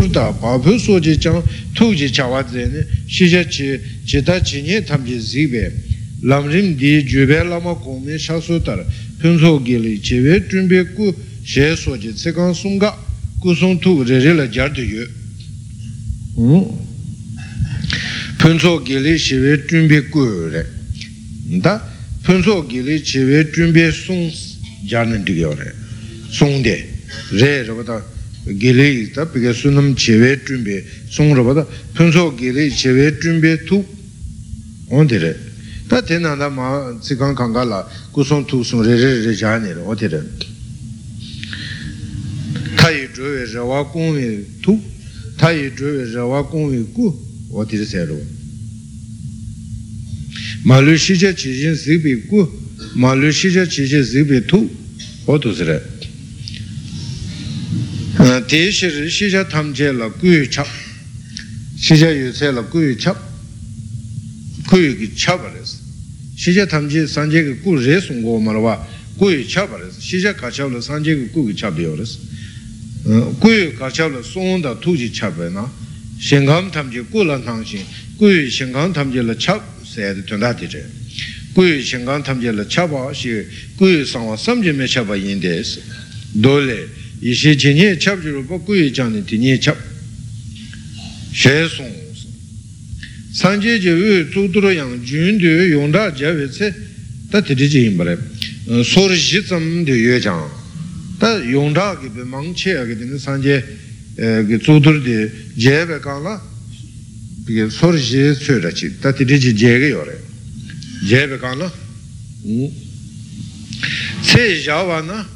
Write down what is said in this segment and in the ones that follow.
kurda papu soji chang tuji chawa zene shisha chi chita chinye tamji zikbe lamrim di jube lama kongme shakso tar punso gili chewe chunbe ku she soji tsikang sunga ku song tu re re la jar du yu punso gili chewe chunbe ku re. Da punso gili chewe chunbe sung jar nan digyo re. Sung de re rabata gili ta pika sunam chewe chunbe sung rabata punso gili chewe tu on de re tā tēnā tā mā tsikāng kāngā lā kūsōng tū sōng rē rē rē jā nē rē wā tē rē tā yī zhō wē rā wā gōng wē tū tā yī zhō wē rā wā gōng wē gu wā tē rē tē shir shīchā tam che la guyu chab shīchā yu tse la guyu chab guyu ki chab res shīchā tam che sanje ki gu re sung go marwa guyu chab res shīchā ka chab la sanje ki gu ki chab yo res guyu ka chab la sung da tu chi chab na tam che gu la tang shing guyu la chab se de tun da ti la chab shi guyu sang wa dole ishe chenye chab churu pa kuye chani tinye chab she song sanje je we tsuduro yang jun de yongda jawe tse ta tiri je imbare sor shi tsam de yue chang ta yongda ki pe mang che ya ki tini sanje ki tsuduro de jawe ka la sor shi tsue ra chi ta tiri je jawe yore jawe ka la tse yawa na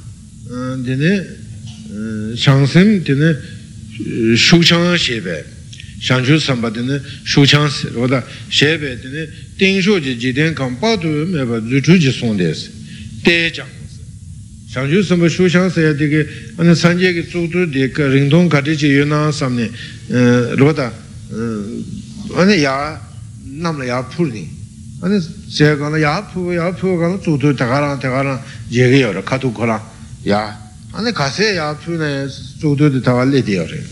dine shang sim dine shu chang she be shangchu samba dine shuchang si, roda shebe dine tingshu ji jiden kang padu meba zuchu ji song desi, te jang si. shangchu samba shuchang si ya dike, ane sanje ki tsukdu di ka ringtong kati chi yunang samne, roda, ane ya, namla ya pur ni, ane se kala ya pu, ya pu kala tsukdu takarang, takarang, jegi yore, katu kolang, ya, ane kase ya pu na tsukdu di tawa le di yore,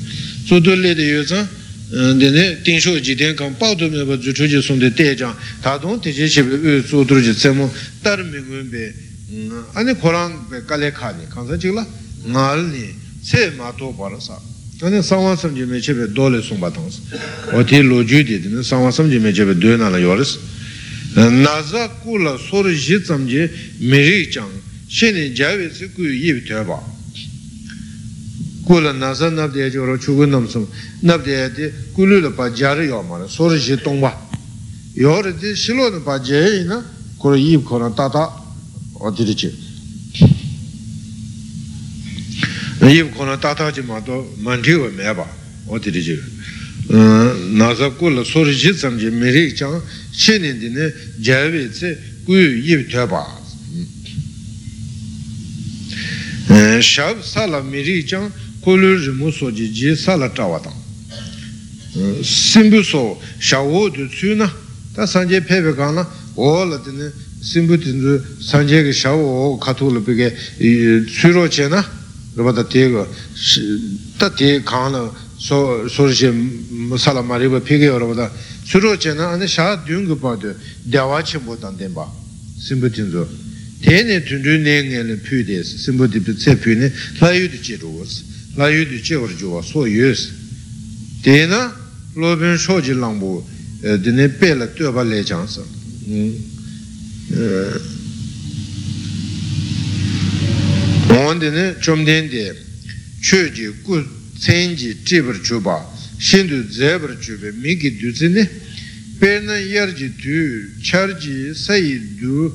tsukdu le di yore dine tingshu ji ten kang pao tu me ba zu chu ji sung de de jang. Ta dong te je che be zu tu ji tse mo tar mi gun be ane korang be ka le kha ni kang sa chik la ngal ni tse ma to pa la sa. Ane sangwa sam ji me che be do le sung ba tang sa. O ti lo ju di dine sangwa sam ji me che be do na la yo res na za ku la so ri ji tsam ji me ri chang she ni ja we tse ku yi bi te ba kula nasa nabdaya choro chugu namsum. Nabdaya di kulu la pa jari yo mara sori shi tongwa. Yori di shilo na pa jayi na kura yib kora tata o diri chi. Yib kora tata chi ma to manti wa me ba o diri chi. Nasa kula sori shi samji miri chang shi ni di ne jayi tse kuyu yib tuya ba. Shab sala miri chang kulu rimu soji ji sala chawa tang. Simbu so shawo du tsu na ta sanje pepe ka na o la tene simbu tindu sanje ke shawo o katu la peke tsu ro che na rupa ta te ka ta te ka na ri she sala ma riba peke yo rupa ta tsu ro che na ane sha dyung ka pa de dewa chenpo tang ten pa simbu tindu tene tundu ne nge le pyu des simbu di tse pyu ne la yu di chi ru la yu di che war juwa so yu si tena lo bin sho ji lang bu dine pe la tue ba le chang sa on dine chom den de che ji gu tsen ji chi bar chu ba shin du ze bar chu be mi ki du zi ne pe na yar ji du char ji sa yi du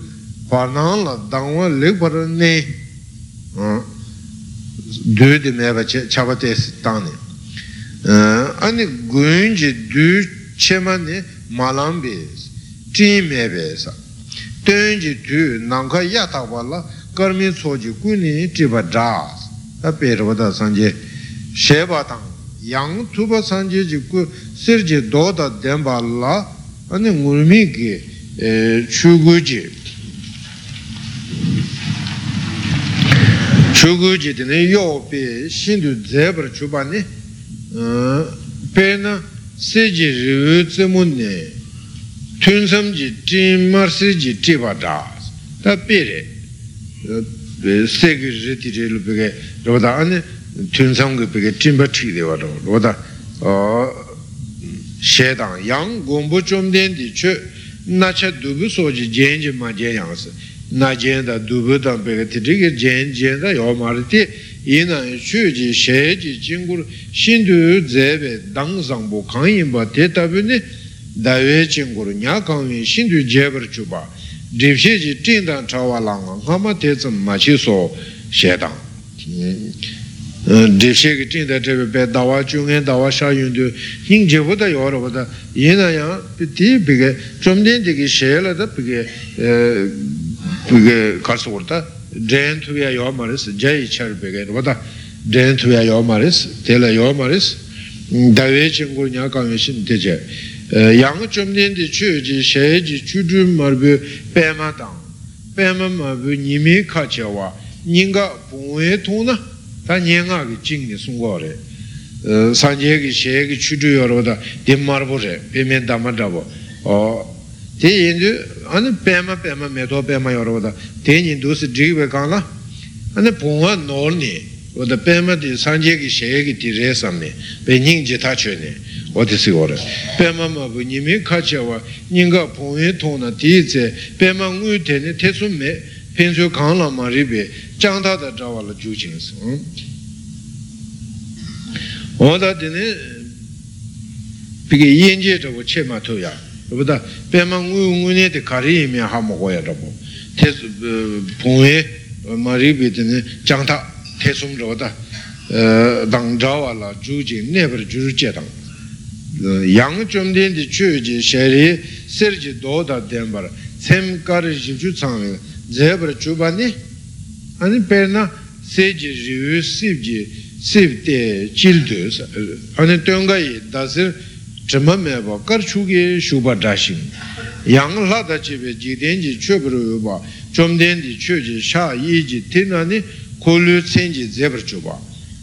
hwa nang la dang wa le bar ne du di me ba cha ba te si tang ne ani gun ji du che ma ne ma lang be chi me be sa ten ji du nang ka ya ta wa la kar mi so ji gu ni chi ba dra ta pe ro da san je she ba tang yang tu ba san je ji gu sir den ba la ani ngur mi ki chu gu chugu ji dine yo pe shindu zebar chuba ni pēnā sējī rīvū tsēmū nē tūnsam jī tīmār sējī tīpā dās tā pērē sēgī rītī rī lū pēkē rōdā āni tūnsam kī pēkē tīmbā tī dēwā rō rōdā shēdāng yāng gōmbū chōm dēn dī chū nāchā dūbū sōjī jēn jī mā jēn yāng sī nā jēn dā dūbū dāng pēkē tī rī kī jēn jēn shē jī jīngu rū shīn tū dzē bē dāng sāng bō kāng yīn bā tē tā bē nē dā wē jīngu rū nyā kāng yīn shīn tū jē bā rī chū bā rīp shē jī tīng dāng chā wā lāng ngā mā tē tsam mā chī sō shē dāng rīp shē kī tīng dā tē bē bē dā wā chū ngē dā wā shā yun tū yīng jē bō dā yō rā bā dā yīnā yā sō rā dren tuya yo maris jai char bege wada dren tuya yo maris tela yo maris dawe chingur nya kame shin teje yang chumden di chu ji ju marbu pema tang pema marbu nimi ka che wa nyinga pungwe tona ta nyenga ki jing ni sungwa re sanje ki she ki chu dim marbu re peme dama dabo tē yīndū, ānā pēmā pēmā mē tō pēmā yor wadā, tē yīndū sī dhīg wē kāngā, ānā pōngā nōr nī, wadā pēmā tī sāngyē kī shē kī tī rē sām nī, pē nying jī tā chē wā tī sī rē. pēmā mā bū nī mī kā chē wā, nying kā pōngā tō na tī tsē, pēmā ngū tē nī tē sū mē, pēn sū kāng lā mā rī bē, chāng tā tā chā wā lā jū chīng sī. wā tā tī nī, pī kī yīn jē chā wā chē mā tō yā, nē jāng tā tē sūm rō tā dāng zhā wā lā chū jī nē pā rā chū rū jē tāng yāng chōm tēn tē chū jī shē rī sēr jī dō tā tēn pā rā tsēm kā rī shī chū tsāng rī dzē pā rā chū pā nē anī pē nā sē jī rī wū sīp jī sīp tē jīl tū sā anī tōng kā yī dā sēr chima meba kar chuki shubha drashing yang la da chibe jikden ji chubru yuba chomden sha yi ji tina ni kolu tsen ji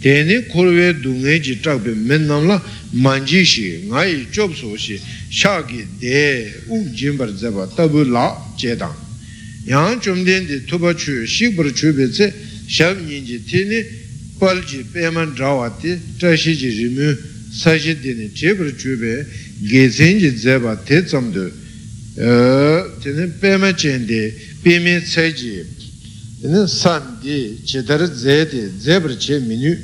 teni kolwe dunghe ji chakbe men namla manji shi ngayi chob shi sha ki de u jimbar zeba tabu la je dang yang chomden di tuba shikbar chube tse shab nyin ji tini pal ji peman drawa ti trashi rimu sashi dine chebar chube gezen ji zeba te tsamdo tene pema chende peme tsaji tene samdi chedar zede zebar che minu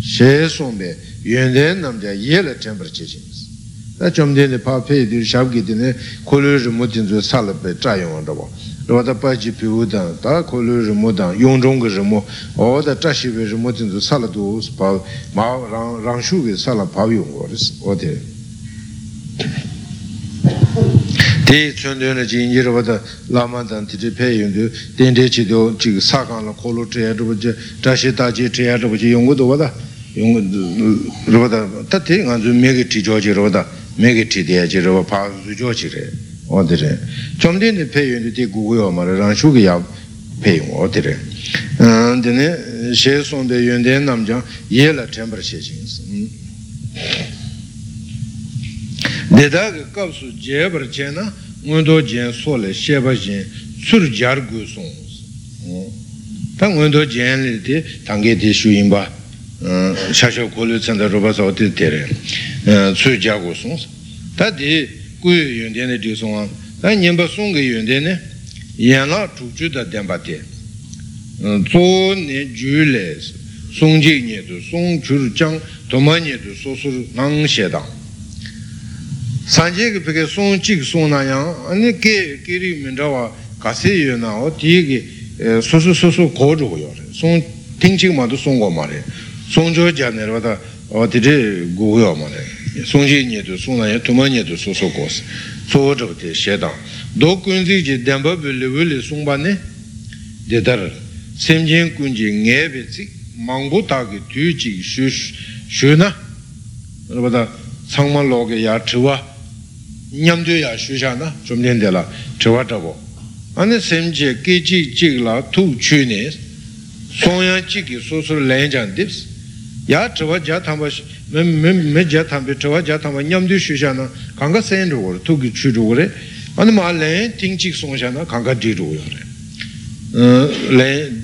she sombe yunden namja yela tembar che chins da chomdene pa pe dir shabgi dine kolu rimu dinzo salabbe chayong rabo rāda pācī pīvū dāng, tā kōlū rīmū dāng, yōng zhōng gā rīmū, dā chāshī bē rīmū tīnzu sāla dō sī pā, mā rāng shū gā sāla pā yōng gō rīs, o tē. Chōn dō na jīng yī rāba dā lā mā dāng tī tī pē yōng dō, tēn tē chī jī gā sā kāng lā kōlū chē yā rāba jī, chāshī tā jī chē yā rāba jī yōng gō dō wā dā, yōng rāba dā, tā tē ngā dzū mē gā tī chō jī rāba dā, mē gā tī tē yā jī rāba pā dzū chō jī rē. 어디래 좀된데 배윤데 대구고요 말을 슈기야 배용 어디래 음 근데 셰송데 윤데 남자 예라 템버 셰징스 내가 그 값수 제버 제나 운도 제 소래 셰버진 술자르고 송스 당 운도 제는데 당게 대슈인 봐 샤샤 고려 centre 로바서 어디 되래 어 술자고 송스 다디 gu yu yun tene di song a nyingpa song ge yun tene yan la chu chu da tenpa te zo ne ju le song ji nye tu song chu chang toma nye tu so su nang she dang. San je ge peke song chi song na yang ane ke ke ri min tra wa ka se yu na o di ge so su so su ko zhu yo re. Song ting chi ma tu song go ma re. Song jo ja ne wa da o di re gu yo ma re sōngshē nye tu, sōng nāyā tūmā nye tu sō sō kōs, sō wā chabā tē shē tāng. Dō kuñzī jī dēmbā bī lī wī lī sōng bā nē, dē tar, sēm jēng kuñzī ngē bē cik, māngbō tā kī tū chī shū shū na, rā bā tā sāng mā lō kī yā chī wā, nyam tū yā shū shā na, chōm tēn tē lā, chī wā chabō. Anē sēm jē kī chī chī lā tū chū nē, sōng yā chī kī sō sō lēng jāng dīps, yā chī wā jā thāmbā shī, mē jā tāmbē chawā jā tāmbā ñamdī shūshā na kāngā sēn rūgō rē, tūgī chū rūgō rē anā mā lēn tīng chīk sōngshā na kāngā dī rūgō yō rē lēn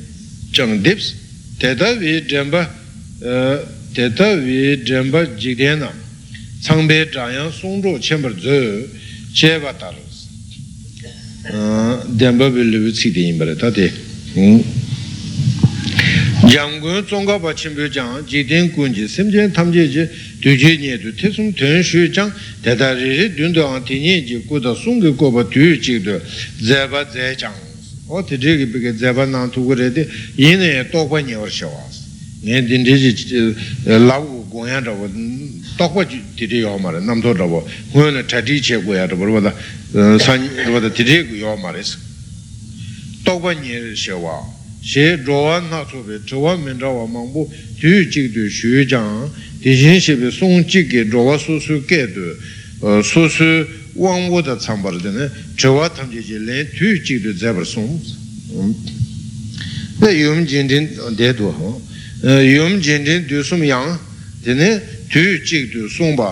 chāng dīps tētā wī dēmbā tētā wī dēmbā jīk dē na tsāngbē chāyāng sōng rō chēmbar dzō chē bā tā rō dēmbā wī lī wī cīk tā tē 장군 종가바 침표장 지된 군지 심전 탐제지 뒤지니도 태숨 된슈장 대다리리 둔도 안티니지 고다 송게 고바 뒤지도 제바 제장 어디지 비게 제바 난 두고래데 이네 똑바니 어셔와스 네 딘디지 라우 공양자고 똑바지 디디 요마라 남도라고 고연의 차디체 고야도 버보다 산 버보다 디디 요 말했어 똑바니 셔와 xie zhuwa na tsubi zhuwa min zhawa mangbu du jik du xu jang di xin xibi song jik ge zhuwa su su ge du su su wang wu da tsangbar de ne zhuwa tam ji len tu jik du zabar song. Na yum jin jin de du yum jin jin du sum yang de ne tu jik du song ba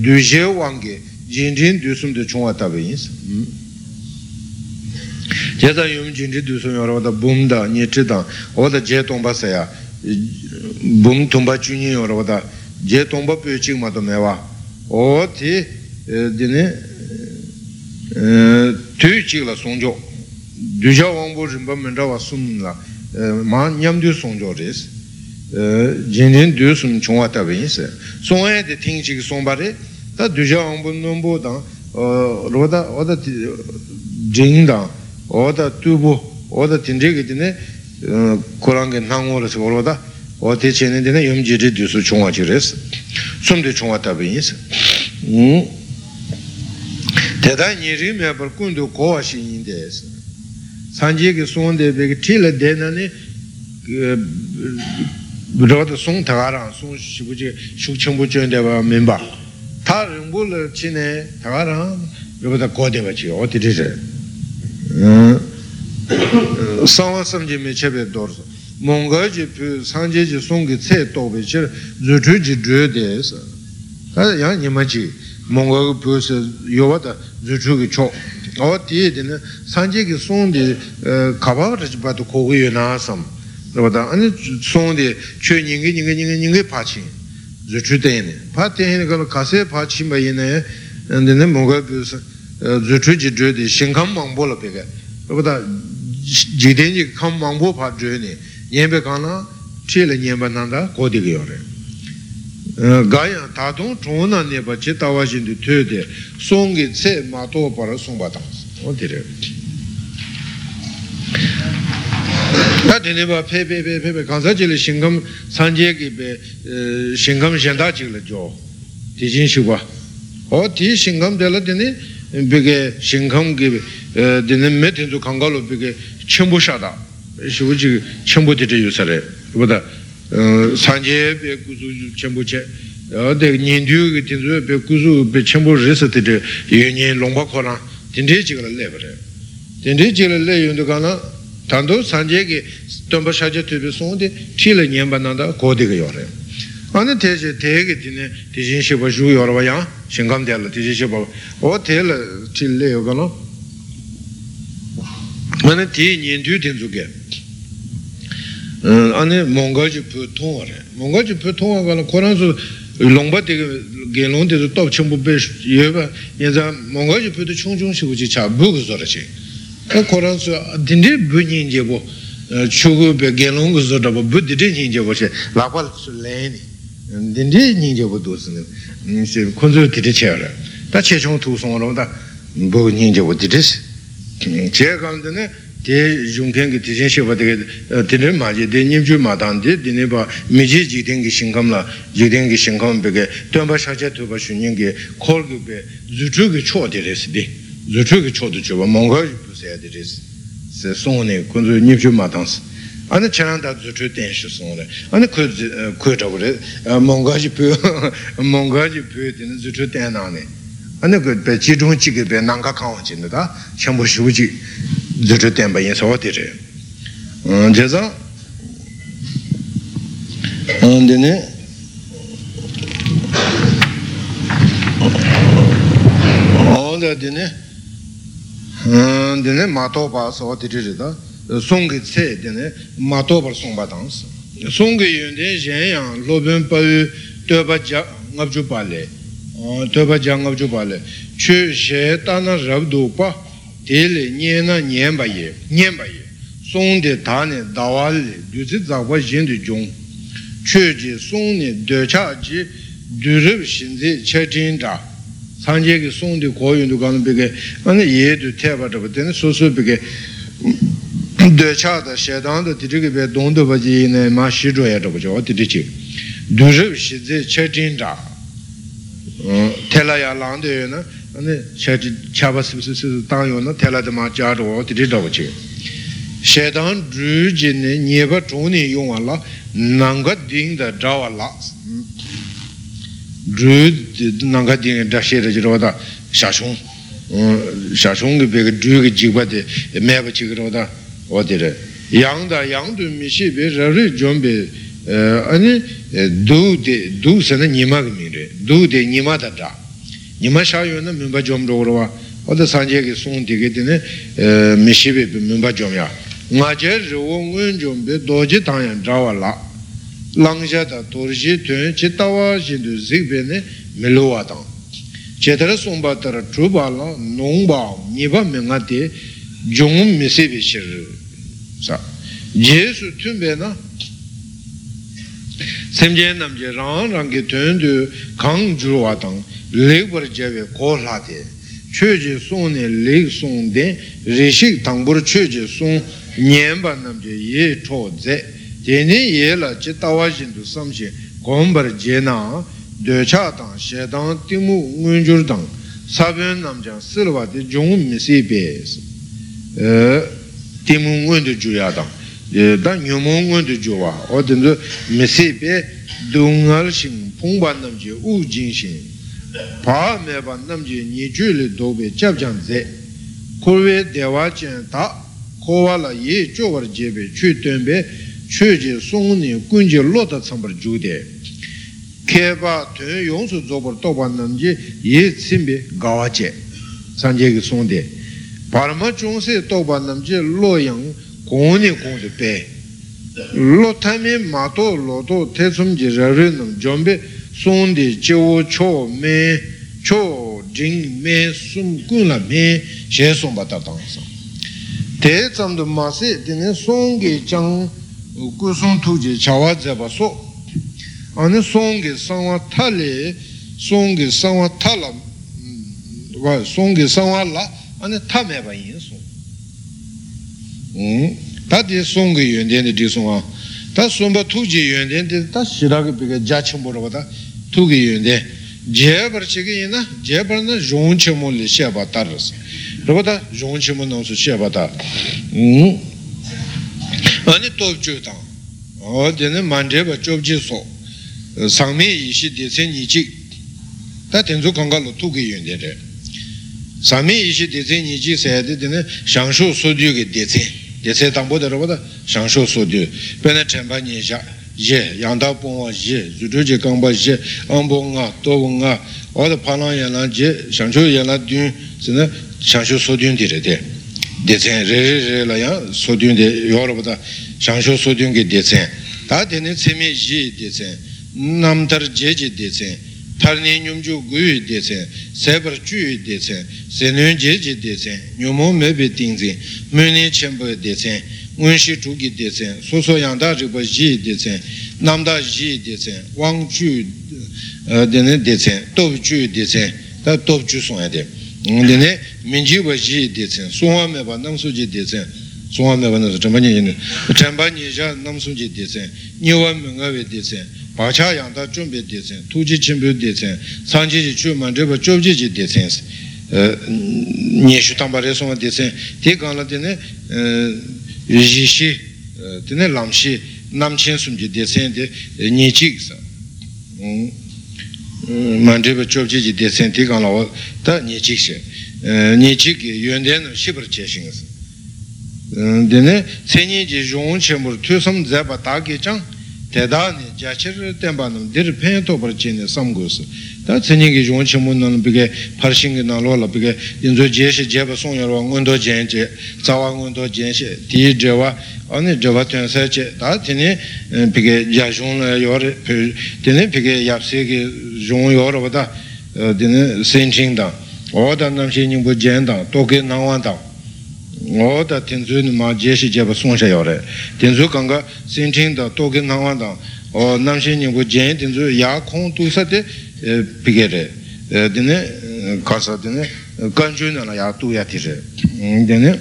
du xie wang ge jin jin du sum de chungwa tabi yin 제다 yom jinti dusun yorwa da bum da nye chi dang oda je tongpa saya bum tongpa chunyi yorwa da je tongpa pyo chik mato mewa o ti dine tu chik la songjo duja wangbo rinpa menda wa sum la ma nyam du songjo res jintin du sum chungwa tabi yin se songwa de ting chik songpa re ta duja wangbo nombo dang oda jing dang oda tubu oda tindrigi dine kurangi nangwa rasi korwada ote chene dine yomji ridi su chungwa chi sumdi chungwa tabi yinsi hmm. teta nyeri mebar kundu kowa shi yinde yesi sanji ki sungde begi tila dena ni rwada sung tagarang sung shibuji shuk chenpu chondeba mimba. Ta rinpo la chine tagarang rwada kodeba chi ote risi sāngvā samjī mē chēpē dōrsa mōngā jī pū sāngjē jī sōngi tsē tōpē chir dzū chū jī dhū dē sā kā yā nima jī mōngā kī pū sā yōwa tā dzū chū kī chō o tī dī nā sāngjē kī sōngi kāpā rā jī pā tu kōgu yō nā sām rā tā anī sōngi chū nyingi nyingi nyingi nyingi pā chī dzū chū dē nē pā tē nē kāla kāsē pā chī mā yī nē dī nā mōngā pū sā zūchū jī dhū dī shīngkāṃ māngbō lā pēkā rāpa jīdēn jī kāṃ māngbō pā dhū nī nyēmbē kāna chī lā nyēmbā nāndā kōdī kī yōrē gāyā tātōng chōng nā nyēmbā chī tāwā shīn dī tū dī sōng kī tsē mā tō pā rā sōng bā tāṅs o dī rē tā tī nī bā pē pē pē pē pē kānsā chī lā shīngkāṃ sāñjē kī pē shīngkāṃ shiandā chī lā jō tī jīn shī bā o tī shīngkāṃ tē lā tī nī 비게 신강기 되는 메텐도 강가로 비게 첨부샤다 시부지 첨부들이 요사래 보다 산제 배 구주 첨부체 어데 년듀 된저 배 구주 배 첨부 리스트들 유년 롱바코라 딘디지가 레버래 딘디지가 레윤도 가나 단도 산제게 덤바샤제 투비 송데 틸레 년반나다 고디가 요래 ānā tēshē tēgē tīne tīshīn shēpa shū yorwa yāng, shīngām tēla tīshīn shēpa, o tēla tīl lē yō kāna, ānā tī nyēn tū tīn tsū kē, ānā mōngā chī pū tōng wā rē, mōngā chī pū tōng wā kāna, kōrāng sū lōngbā tēgē gē lōng tē sū tōp chīmbu bē yō bā, yā zā mōngā chī pū tō chōng chōng shī wū chī chā bū kā sō rā chī, kōrāng sū tīndē bū nyēn jē bō, chū gu bē gē lōng kā sō rā bō, bū tīndē nyēn jē bō chē, lā pā sū lē dendē nyingyē bō dōsī nē, kōnzō dīdē chē rā, tā chē chōng tū sōng rō, tā bō nyingyē bō dīdē sī. chē kāng dē nē, dē yung kēng kī dīdē shē bā dē kē, dēnē mā jē, dē nyam chū mā tāng dē, dēnē bā mē jē jīg dēng kī shīng kāng lā, jīg dēng kī shīng kāng bē kē, tōng bā shā chē tū bā shū nying kē, kōl kī bē, zū chū kī chō dē rē sī dē, zū chū kī chō dē chō bā, mōng kā yī pū sē yā dē rē sī, sē sōng nē, kōnzō nyam chū. re si de zu chu ge cho de chu ba mong ga ju pu se ya de re si se song ne kunzu nyim ju ma dang si ānā chārāntā dzūchū tēnshū sōng rē, ānā kuya chabu rē, mōngā jī pū, mōngā jī pū tēnā dzūchū tēnā nē, ānā ku bē jī chūng jī kī bē nāngā kāwa jī nā tā, shāmbū shū jī dzūchū tēnbā yin sō tē rē. jē sā, 어, 데네 어데 데네 어, 데네 마토바서 어디 sōngi tsē tēne mā tōpar sōngpa tāngs. Sōngi yuñ tēn shēn yāng lōpyōn pā yu tōpa jā ngab chū pā lē, tōpa jā ngab chū pā lē, chū shē tā na rab dō pā, tē lē nye na nyen pa ye, nyen pa ye, sōng tē tā ne dāwā lē, dū tsī tsā pā shēn tū jōng, chū jī sōng ne dō chā jī dū rīb shīn tsī chē tīn tā, sāng jē kī sōng tē kō yuñ tū kā nū pī kē, ane ye tū tē pā tā pā tēne sō sō pī kē, du teba taba tene susu bige döcha da shedan da dirigi be dondu baji ne ma shi zhuya taba jo dirigi dürüb shinzi che jinda tela ya lang de na ane che chaba si si si tang yo na tela de ma jia zhuo dirigi taba chi shedan zhu ji ne nyeba zhong ni yong wa la nanga ding da zhawa la zhu nanga ding da she da jiro da sha shung sha shung ge be ge zhu ge ji ba de me ba chi ge ro da o de re yang da yang du mi shi be ra ri jom be ani du de du se na ni ma ge mi re du de ni ma da da. Ni ma sha yo na mi ba jom ro ro wa. O da san je ge sung de ge de ne mi shi be mi ba jom ya. Nga je ri wo ngun jom be do ji tang yan zha wa la. Lang sha da tor ji tuen chi ta wa shi du zik be ne mi lo wa tang. Che tar sung ba tar chu ba la nong ba ni ba mi nga de se be shi ri sa je su tun be na sem je nam je rang rang ge tuen du kang ju wa tang. Lek bar je we ko la de. Chö je song ne lek song den ri shik tang bur chö je song nian ba nam bar je na de cha dang she dang ti mu ngun jur dang sa ben nam si be e ti mu ngun de ju ya dang. Da nyu mu ngun de ju wa. O de de mi si be du ngal sing pong ba nam je u jin shin pa me ba nam je ni ju le do be jab jang ze. Ko we de wa chen ta ko wa la ye jo war je be chu tuen be chu je song ni gun je lo da chang bar ju de. Ke ba tuen yong su zo bar do ba nam je ye sim be ga wa je san je ge song de par ma chung se do ba nam je lo yang gong ni gong de be lo ta mi ma to lo to te sum je ra re nam jom be song de je wo cho me cho jing me sum gun la me she song ba ta dang sang te tsam du ma se tene song ge chang gu song tu je cha wa ze ba so ane song ge sang wa ta le song ge sang wa ta la sang ane ta me ba yin song ta de song ge yuan dian de di song a ta song ba tu je yuan dian de ta shi ra ge bi ge ja chim bo ra ba ta tu ge yuan dian. Je bar chi ge yin na je bar na rong che mo le xie ba ta ra sa rāpa tā yōng chī mō nōng sū xie bā tā āni tōp chū tāng ā tēne māndrē bā chōp chī sō sāng mē yī shī tē tsēn yī chī tā tēn sū kāngā lō tū kī yuñ tē rē sāng mē yī shī tē tsēn yī chī sē tē tēne shāng shū sō tū kī tē tsēn tē tsē tāng bō tā rāpa tā shāng shū sō tū pē nā chēn bā nyē shā ye yang tā pōng wā ye zū chū jī kāng bā ye āng bō ngā tō bō ngā wā tā pā lāng yā lāng jē shāng shū yā lā dūn sī na shāngshū sōdyūn tī rē tē dēcēn rē rē rē lā yā sōdyūn tē yō bā tā shāngshū sōdyūn kē dēcēn tā tēne tsēmē jī dēcēn nām tar jē jī dēcēn tar nē nyum chū gu yu dēcēn sē par chū yu dēcēn sē nē jē jī dēcēn nyum mō mē bē tīng zēn mē nē chēn bā dēcēn ngūn shī chū kī dēcēn sō sō yāng dā rī bā jī dēcēn nām dā jī dēcēn wāng chū dēne dēcēn tōp chū dēcēn tā tōp chū sōng yā dē dine minji wa ji de tsen sungwa me ba nam su ji de tsen sungwa me ba na zhamba ni yin zhamba ni ja nam su ji de tsen ni wa me nga we de tsen ba cha yang da zhun be de tsen tu ji chin be de tsen sang ji ji chu man zhe ba zhou ji ji de tsen ni shu tang ba re sungwa de tsen de gang la dine yi shi dine lam shi nam chen sum ji de tsen de ni ji sa 만드베 좁지지 대센티 간라와 다 니직시 니직 연대는 시버 제싱스 데네 세니지 용체물 투섬 잡아 다게장 대단히 자체를 땜바는 데르 팬토 버치네 삼고스 다 전행이 좋은 친구는 비게 파르싱이 나로라 비게 인조 제시 제바 송여로 온도 젠제 자왕 온도 젠시 디제와 아니 저바튼 세체 다 티니 비게 자존 요르 티니 비게 약세기 종 요르보다 디니 센징다 오다 남신이 뭐 젠다 또게 나완다 ngō tā tīnzū nī mā jēshī jēpa sōngshā yō rē tīnzū kāngā sīnchīng tā tōkī nāngwā tā nāmshī nī gu jēn tīnzū yā khōng tū sā tē pīkē rē tīne kāsā tīne kāñchū nā yā tū yā tī rē tīne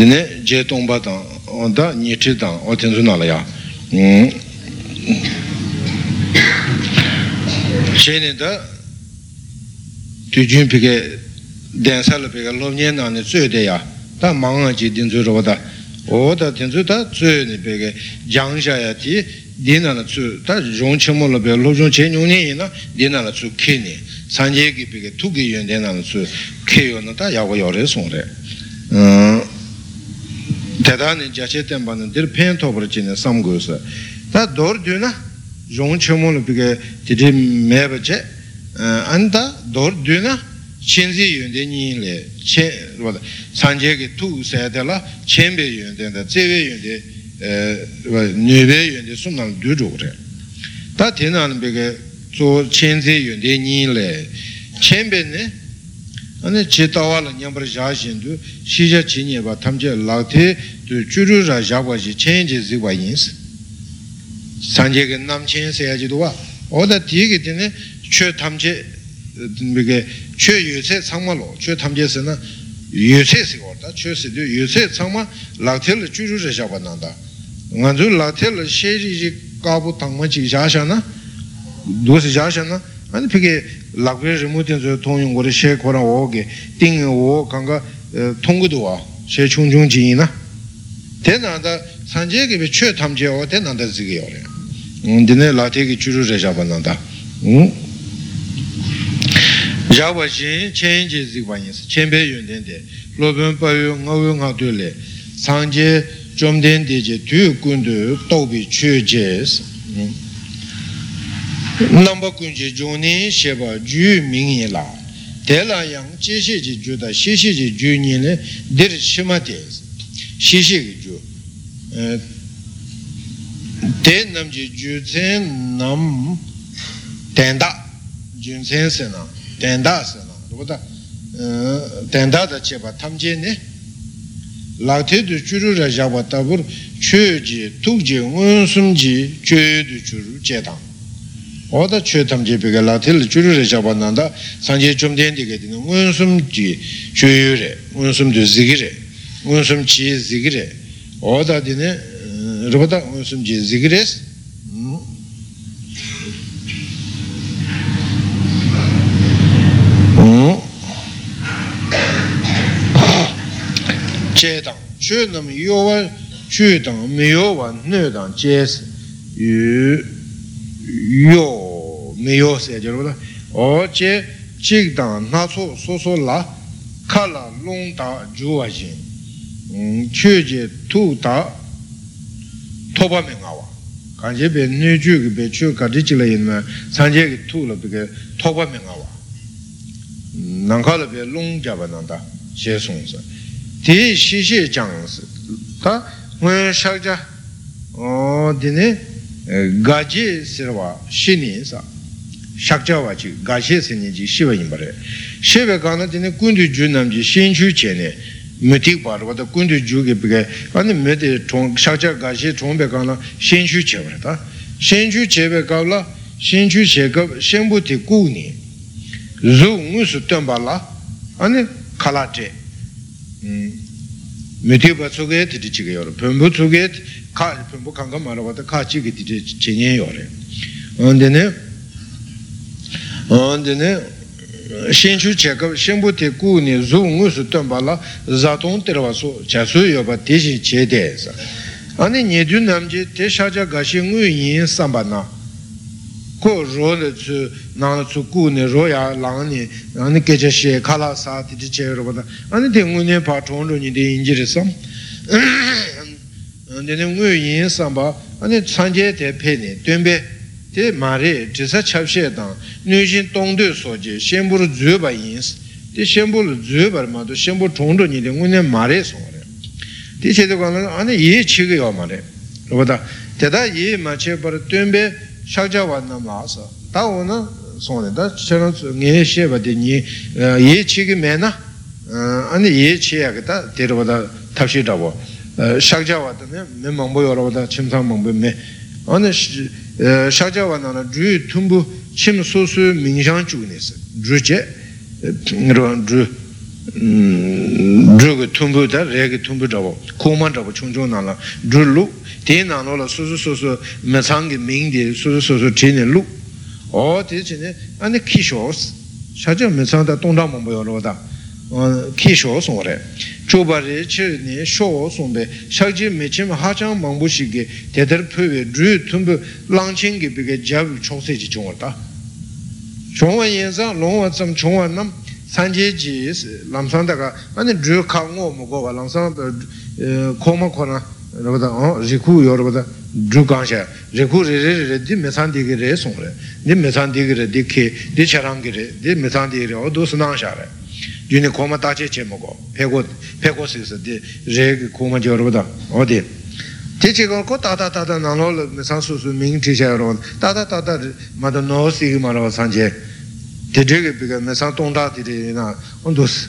tīne jē tōngbā tā tā nī chī tā o tīnzū nā yā shē nī tā tū dēnsā lā pēkā lōmnyē nāni tsū dē yā tā māngā jī dīn tsū rō tā o tā dīn tsū tā tsū nī pēkā jāng shā yā tī dīn nā tsū tā rōng chē mō lā pēkā lō rōng chē nyōng nē yī na dīn nā tsū kē nī sāng jē kī pēkā tū kī yuñ dīn nā tsū kē yō na tā yā yō rē sōng rē tē tā nī jā chē tēmbā nā dīr pēn tō pā rā jī nā sām gō sā tā dō rō dī na rōng chē mō lā pēkā dī rī mē bā chē an tā dō rō dī na chenzi yunde nyin le, sanje ki tu sayate la, chenbe yunde eh, da, tsewe yunde, nyebe yunde sumnal du chukre. Ta tenan peke zo chenzi yunde nyin le, chenbe ne, ane che tawa la nyambar shaa shindu, shisha chi nye ba tamche lakte, tu churu ra shaa shi chenji zikwa yinsi. Sanje ki nam chen sayajido wa, oda tiye ki tene che tamche 이게 최 유세 상마로 최 탐제스는 유세식 왔다 최세도 유세 상마 라텔 주주제 잡았는다 먼저 라텔 셰리지 까부 당마지 자샤나 도시 자샤나 아니 그게 라그르 모든 저 통용 거래 셰 거랑 오게 띵오 강가 통구도 와 셰충중진이나 대나다 산제게 최 탐제와 대나다 지게 요래 음 드네 라테기 주주제 잡았는다 음 yāwa shīn chēn jī zīkwa yīnsi, chēn bē yuñ tēn tē, lōpēn pā yu ngā yu ngā tu lē, sāng jē chōm tēn tē jē tu yu kuñ tu tōk bī chū jē sī. Nāmbā kuñ jī jōng nī shē bā jū mīng yī lā, tē lā yāng chē shē jī jū tā, shē shē jī jū nī lē, dēr shī mā tē sī, shē shē jī jū. Tē nam jī jū tsēn nam tēn tā, jū tsēn sē nāng, tenda se na, rukuta eh, tenda da cheba tamche ne, lakte du churu ra jaba tabur chö ji, tuk ji, ngun sum ji, chö du churu che tang. oda chö tamche pika lakte li churu ra jaba nanda sanje chum ten dike dine ngun sum ji chö yu re, ngun sum du zigi re, ngun sum chi zigi re, oda dine eh, rukuta ngun sum ji zigi re. Che dang, che nam yo wa che dang, me yo wa ne dang, che se, yu, yo, me yo se, jir wada, o che, chik dang, na so, so so la, ka la, long da, ju wa jin, che je, tu da, to pa me nga wa, kan je be, ne ju ge be, che ka di chi la yin ma, san je ge tu la be ge, to me nga wa, nang ka la be, long ja ba nang da, xie song sa, tē shē shē chāng sī tā ngā shāk chā dīne gā jē sī rā shē nī sā shāk chā wā chī gā shē sī nī jī shē wā yīmbā rē shē bē gā na dīne kundu jū nam jī shēn chū chē nē mē tīk pā rā wā tā kundu jū kē pī kē wā nē mē tē shāk chā gā shē chōng bē gā na shēn chū chē wā rē tā shēn chū chē bē gā lā shēn chū chē gā shēn bū tē kū nī zū ngū sū tēmbā lā āni kālā chē 메티바 속에 드리치게 요로 뱀부 속에 카 뱀부 강가 말아봐도 카치게 드리 제년 요래 언데네 언데네 신추 제가 신부 대구니 중우스 덤발라 자동 들어와서 자수 여바 대신 제대해서 아니 니든 남지 대샤자 가시 의인 삼바나 ko ro le tsu nang tsu ku ne ro ya lang ni ane keche she kala sa ti ti che ro bata ane te ngu ne pa chong ro ni de yin ji re sam ane ne ngu yin sam ba ane chan je te pe ne tuen be te ma re ti sa chap she dang nu jin tong de so je shen bu ru zu ba yin si te shen bu lu zu ba ma do shen bu chong ro ni de ngu ne ma re so re ti che de kwa ane ye chi ge yo ma re ro bata te ye ma che par tuen be shakjawa namla asa ta u na sōne, ta chērā ngē shē bā tē ngē yē chē kī mē na anī yē chē yā kī ta tērā bā tā tabshī rā bō shakjawa tā mē māngbō yō rā bā tā chīm sā māngbō mē anī shakjawa na rā dhū tūmbu chīm sō sū mīngshāng chū nē sā dhruva tumbu dhar regi tumbu dhava kuma dhava chungchung nala dhru luk ti nalo la susu susu matsangi mingdi susu susu chini luk o ti chini ane kishos shaja matsang da tongda mambu yo loda kishos ore chuba re chi ni sho sumbe shakji mechim hachang mambu shigi tedar pwewe dhru tumbu langchingi biga jabu chokse chi chungor da chungwa yensa longwa tsam chungwa nam sanje ji lamsang daga ane dhru ka ngo mo go wa eh, koma kona rabada riku oh, yo rabada dhru kansha riku re re re di mesan digi re song re. Di mesan digi re di ki di charang gi re di mesan digi re oh, o do sunang sha re. Yuni koma tache che mo go peko peko si si di re koma jo rabada o oh, di. Ti chi ko tata tata nang lo mesan su su ming ti che rabada tata tata mada no si ma rabada sanje te dhege pika me san tongda ti te na ondus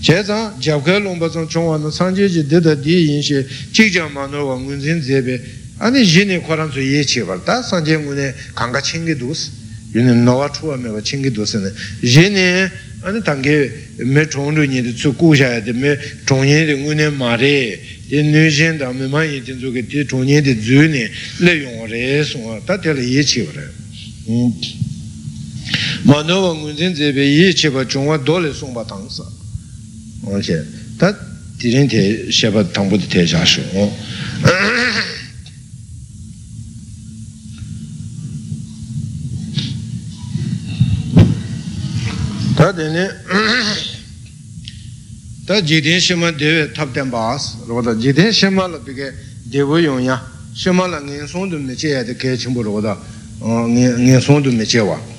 che zang jabka lomba zang chongwa na sanje je deda di yin she chikja ma norwa ngun zin zebe ane jine koran su ye che bar ta sanje ngune kanga chingi dus yune nawa chuwa mewa chingi dus ne jine ane tangi me chongdu nye de tsu ku shaya de me chongye de ngune ma re de nu jen da me ma yin ten zu ke de chongye de zu ne le yong re songwa ta tela ye che bar 마노와 군진 제베 예체바 중화 돌레 송바 당사 어제 다 디린테 샤바 당부도 대자시 어 다데네 다 지딘 심마 데베 탑된 바스 로다 지딘 심마라 비게 데보 용야 심마라 녜송도 메제야 데 개침보로다 어 녜송도 메제와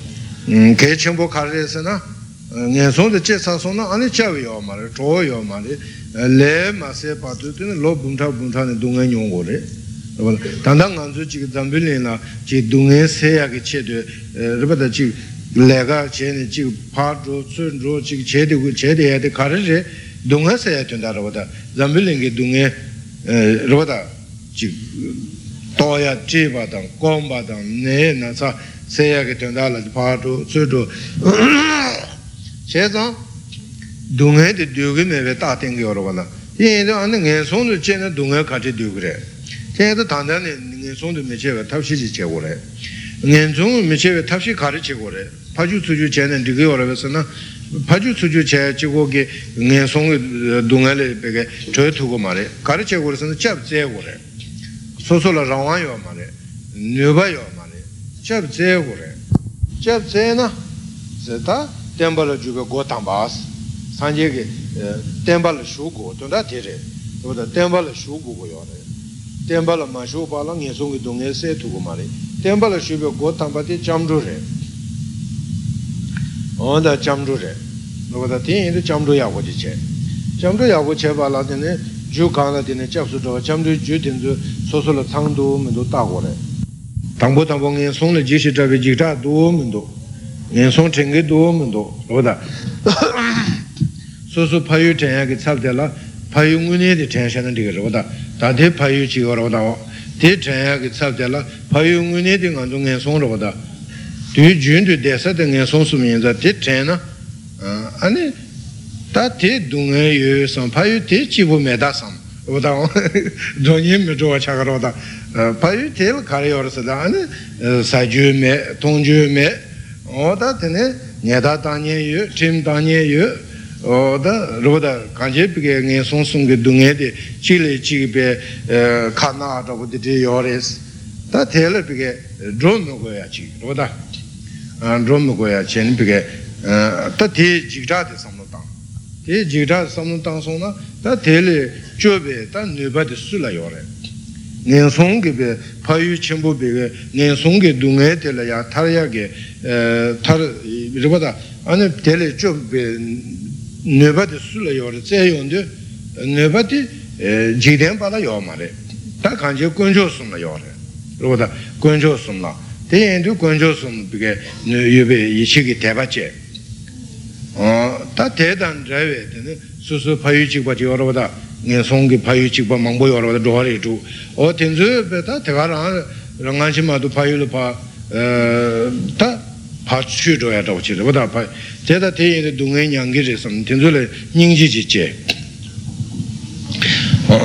kē chēmbō kārē sē na ngē sōng tē chē sā sōng na āni chāwī yō mā rē, chō yō mā rē lē mā sē pā tū tē nē lō bumtā bumtā nē dūngē nyōng gō rē tāndā ngā tsū chī kī dzambī lē na chī dūngē sē yā kī chē tē rē bā tā chī lē kā chē nē chī pā rō, tsū rō, chī chē tē chē tē yā tē kārē rē dūngē sē yā tū ndā rē bā tā dzambī lē ngē dūngē rē bā tā chī tō yā chē bā tāng, kōng bā tāng, nē nā sā sēyā kī tēndā lā tī pā tū, tsū tū, chē tsāng, dūngē tī dūgī mē bē tā tēng kī yorwa wā na, yē tī ānā ngē sōng tū chē na dūngē kā tī dūgī rē, chē tā tāndā nē ngē sōng tū mē chē bē tāp shī chī chē wā rē, ngē sōng mē chē bē tāp shī kā rī chē wā rē, pā chū tsū chū chē nē dī kī yorwa wā sā na, pā chū tsū chū chē chī kō kī ngē sōng dūngē lē bē kē chō tū kō mā rē, kā rī chē wā rē sā na chā bē tsē wā rē, sō sō lā rā wā yō mā rē, nyō bā yō chab zhe gu re. Chab zhe na zhe ta tenpa la ju go tamba sanje ge e, tenpa la shu go tunda te re. Tenpa la shu go go yo re. Tenpa la ma shu pa la nge sung ki dung se tu go ma re. Tenpa la shu go tamba te cham ru re. Onda cham ru re. Rupata ten yin cham ru ya go chi che. Cham ru ya go che pa la tene ju kaan la tene chab su cham ru ju ten su so so la tsang du mi du ta go re. Tangpo tangpo ngen song le ji shi chabi jik cha du mi du ngen song chen ge du mi du nukata so so pa yu chen ya ki tsab de la pa yu ngu ne di chen shen di ge nukata da te pa yu chi go nukata te chen ya ki tsab de la pa yu ngu ne di ngan zu ngen song nukata tu jun tu desa de ngen song su mi yin za te chen na ane ta te dung yu sam pa yu te chi bu me da sam oda yin me zhuwa cha karo da pa yu te la kare yor sa da ane sa ju me tong ju me oda tene nye da da nye yu chim da nye yu oda roda kanje pike ngen song song ge dung de chi le chi be ka na da bu de yor es ta te la pike zhong me go ya chi roda rōma goya chen tā tē jīgzhā tē samlō tāng tē jīgzhā tē samlō tāng sō na tā tē lē chō bē tā nūpa tē nensong ge be payu chenpo be ge nensong ge dunghe tela ya tarya ge tar ribada ane tele chob be nöba de sula yore tse yonde nöba de jikden pala ta kanje gunjo sumla yore ribada gunjo sumla te yendu gunjo sumla be yube ichi ge teba che. Ta te dan rave susu payu chikpa chi yorobada ngesongi payu chikpa mangbo yorwa da dhruwa re chuk o tenzu pe ta teka rang ranganshi ma tu payu lu pa ta pa chu dhruwa ya dhawa chira wada payu te ta te yin dungen nyangi re sam tenzu le nyingshi chi che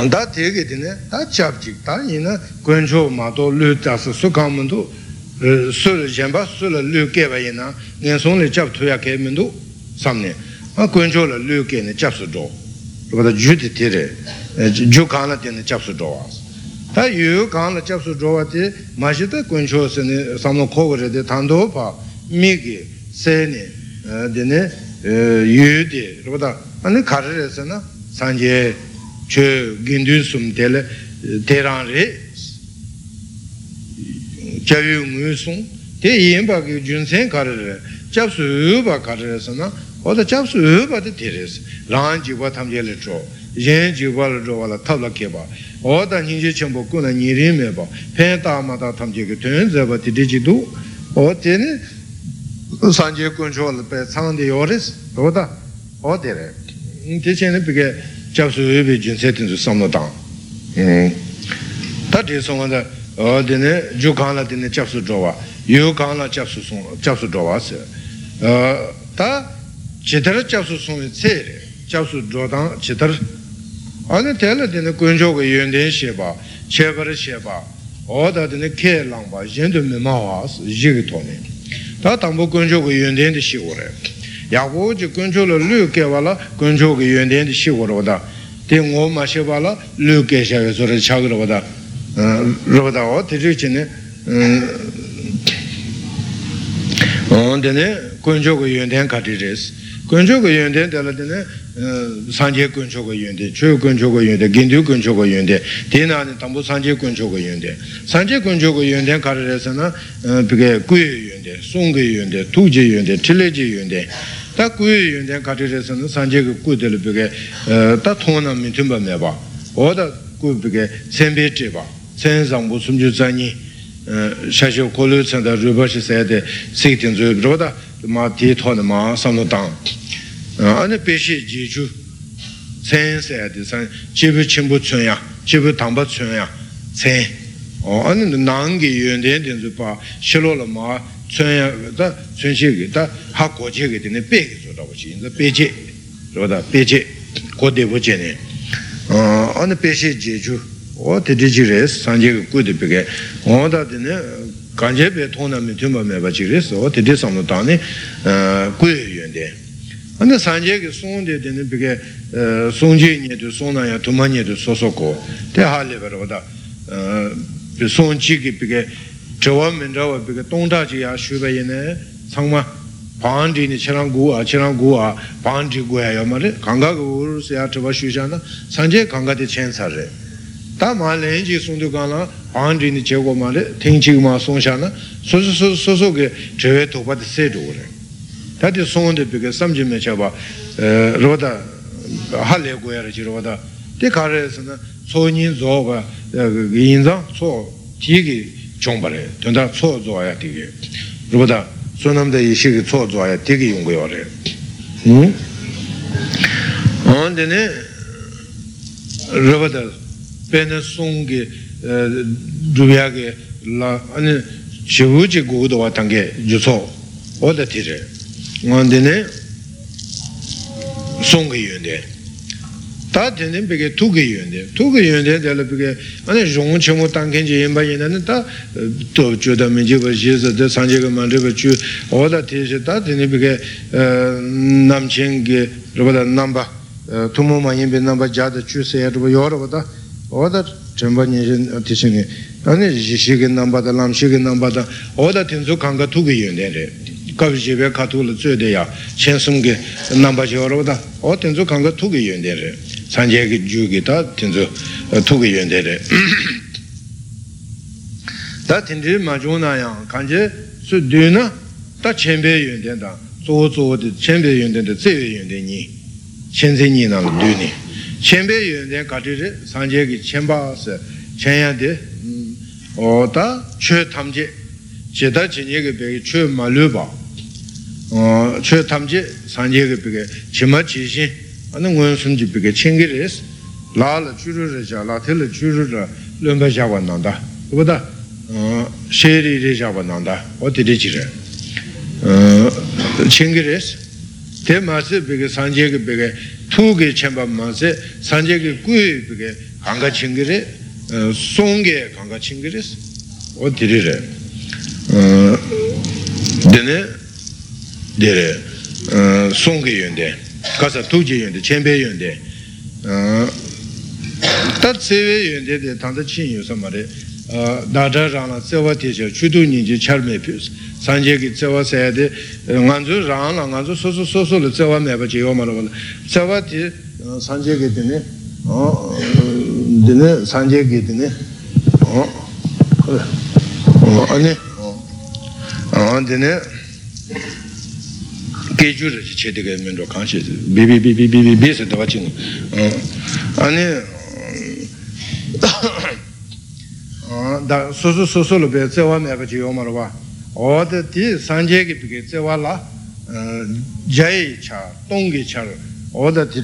ta te ge tene ta chab chik ta yin guen chu ma to lu si su ka mundu su le jenpa su le lu ke ba yin ngesong le chab tuya ke mundu samne guen chu le lu ke ne chab su dhruwa 마도 르다스 수강문도 수를 전바 수를 르게바이나 네 송을 잡투야 개문도 samne a kuncho la lu ke ne chap su do rupata ju ti ti re ju kaan la tene chap su do wa ta yu kaan la chap su do wa ti ma shi ta kuncho se ne samno kogo re de tando pa mi ki se ne dine yu di rupata ane kar re se na sanje chu gindu sum tele te rang re cha yu ngu sung te yin pa ki jun sen kar oda chab su yu pa de teres rang jibwa tam je le zho. Yin jibwa le zho wala tab la ke ba. Oda nying je chenpo ku na nyi rin me ba. Pen ta ma ta tam je ke tuen ze ba ti di ji du. O teni san je kun cho le pe sang de yo res. Oda o de re. Te chen ne pe ke chab su yu pe jun se ten su sam no dang ta de song da o de ne ju kang la de ne chab su zho wa. Yu kang la chab su song chab su zho wa se. Ta chitar chabsu sungwe tse re, chabsu drodang chitar. Ane tela dine kuncho ge yunden sheba, chebar sheba, oda dine ke langba, yendu me mawa as, yigi toni. Ta tangpo kuncho ge yunden di shi gore. Yago ji kuncho la lu ke wala, kuncho ge yunden di shi gore wada. Di ngo ma sheba la, lu ke shebe sore chagre wada. Rwada o, tiri chine, dine kuncho ge yunden kati resi. kuncho ku yunde tala tene eh, sanje kuncho ku yunde, chu kuncho ku yunde, gindu kuncho ku yunde, tena tambu sanje kuncho ku yunde. Sanje kuncho ku yunde kararesa na eh, pika kuyo yunde, sungu yunde, tuji yunde, tileji yunde. Ta kuyo yunde kararesa na sanje ku kuyo tala pika eh, ta tona mitumba meba, oda kuyo pika senpe cheba, sen zangbu sumju zanyi, shashio kolo tsanda rubashi sayade sikten zuyo, roda ma ti to na ma sam no dang ane pe shi ji chu sen se de san chi bu chim bu chun ya chi bu dang ba chun ya sen o ane nang ge yuan den den zu pa shi lo la ma chun ya da chun chi ge da ha guo jie ge de ne bei ge zu da bu chi de bei jie ro da bei jie guo de bu jie ne ane pe shi ji chu o te ji ji re san je ge gu de be ge o da de ne 간제 배 통나면 좀 매바 지레서 어디 상도 다네 어 꾸여연데 근데 산제게 송데 되는 비게 송제니도 송나야 도마니도 소소고 대할레 버보다 어 송지게 비게 저와면 저와 비게 동다지야 슈베이네 상마 반디니 치랑구아 치랑구아 반디구야 말에 강가구르스야 저와 슈잖아 산제 강가데 첸사레 tā mā lēn jī sūndu kā lā ān rī nī chē kō mā rē, tēng chī mā sōng shā na, sō sō sō sō kē chē wē tō pā tē sē rō rē. Tā tē sōng tē pī kē sām jī mē chā bā, rō tā hā lē kō yā rē chī rō tā, tē kā rē sā na sō nī zō bā, yīn zāng sō tī kī chōng bā rē, tōng tā sō zō yā tī kē, rō tā sō nam tā yī shī kī sō zō yā tī kī yōng kō yā rē. ān tē nē, rō tā pēne sōngi rūbyā kē lā anī chīvū chī gu dō wā tāngi yu sō o dā tī rē ngā dī nē sōngi yu ndē tā dī nē pē kē tū kē yu ndē tū kē yu ndē dā lā pē kē anī rōng chī mō tāng kēn chī yin bā yin nē tā tō chū dā mī chī bā shī sā dā sāng chī kā mā rī bā chū o dā tī rē tā dī nē pē kē nām chēng kē rūpa dā nām bā oda chenpa nyenshin tishingi ane shigin nambata, lam shigin nambata oda tenzu kanka tuki yunde re kabi shibe katuli tsuede ya chen sumgi namba shiwara oda oda tenzu kanka tuki yunde re sanjegi jugi ta tenzu eh, tuki yunde re ta tenzi majuna yang kanji su duna ta chenpe yunde da. Zuhu zuhu di chenpe yunde da zewe yunde ni. Chenze ni nal duni chenpe yun ten kati re sanje ki chenpa se chenya de o ta che tamje che ta chenye ki peke che ma lu pa che tamje sanje ki peke che ma chi shin ane ngun sum ji peke chenki re la la churu re cha la te la churu re lumba sha wa nanda uba she ri re sha wa nanda o ti re chi re. Chenki re te māsi bīgī sāñjēgī bīgī tūgī chēmbā māsi sāñjēgī guyī bīgī kāngā chīngī rī sōngī kāngā chīngī rī o dhīrī rī dhīni dhīrī sōngī yuñdē kāsā tūjī yuñdē chēmbē yuñdē tāt sēvē yuñdē dhī tānta chīñ yu samā rī dādā rāna tsēvā tēshā chūdū nīñjī chārmē pīyus sāñjē kī tsēwā sāyā tē ngān tsū rāng lā ngān tsū sō sō sō sō lā tsēwā mē bā chē yō mā rā wā lā tsēwā tē sāñjē kī tē nē tē nē sāñjē kī tē nē anī tē nē kē chū rā chī chē tē kē oda di sanje ki piki tsewa la e, jayi cha, tongi cha oda di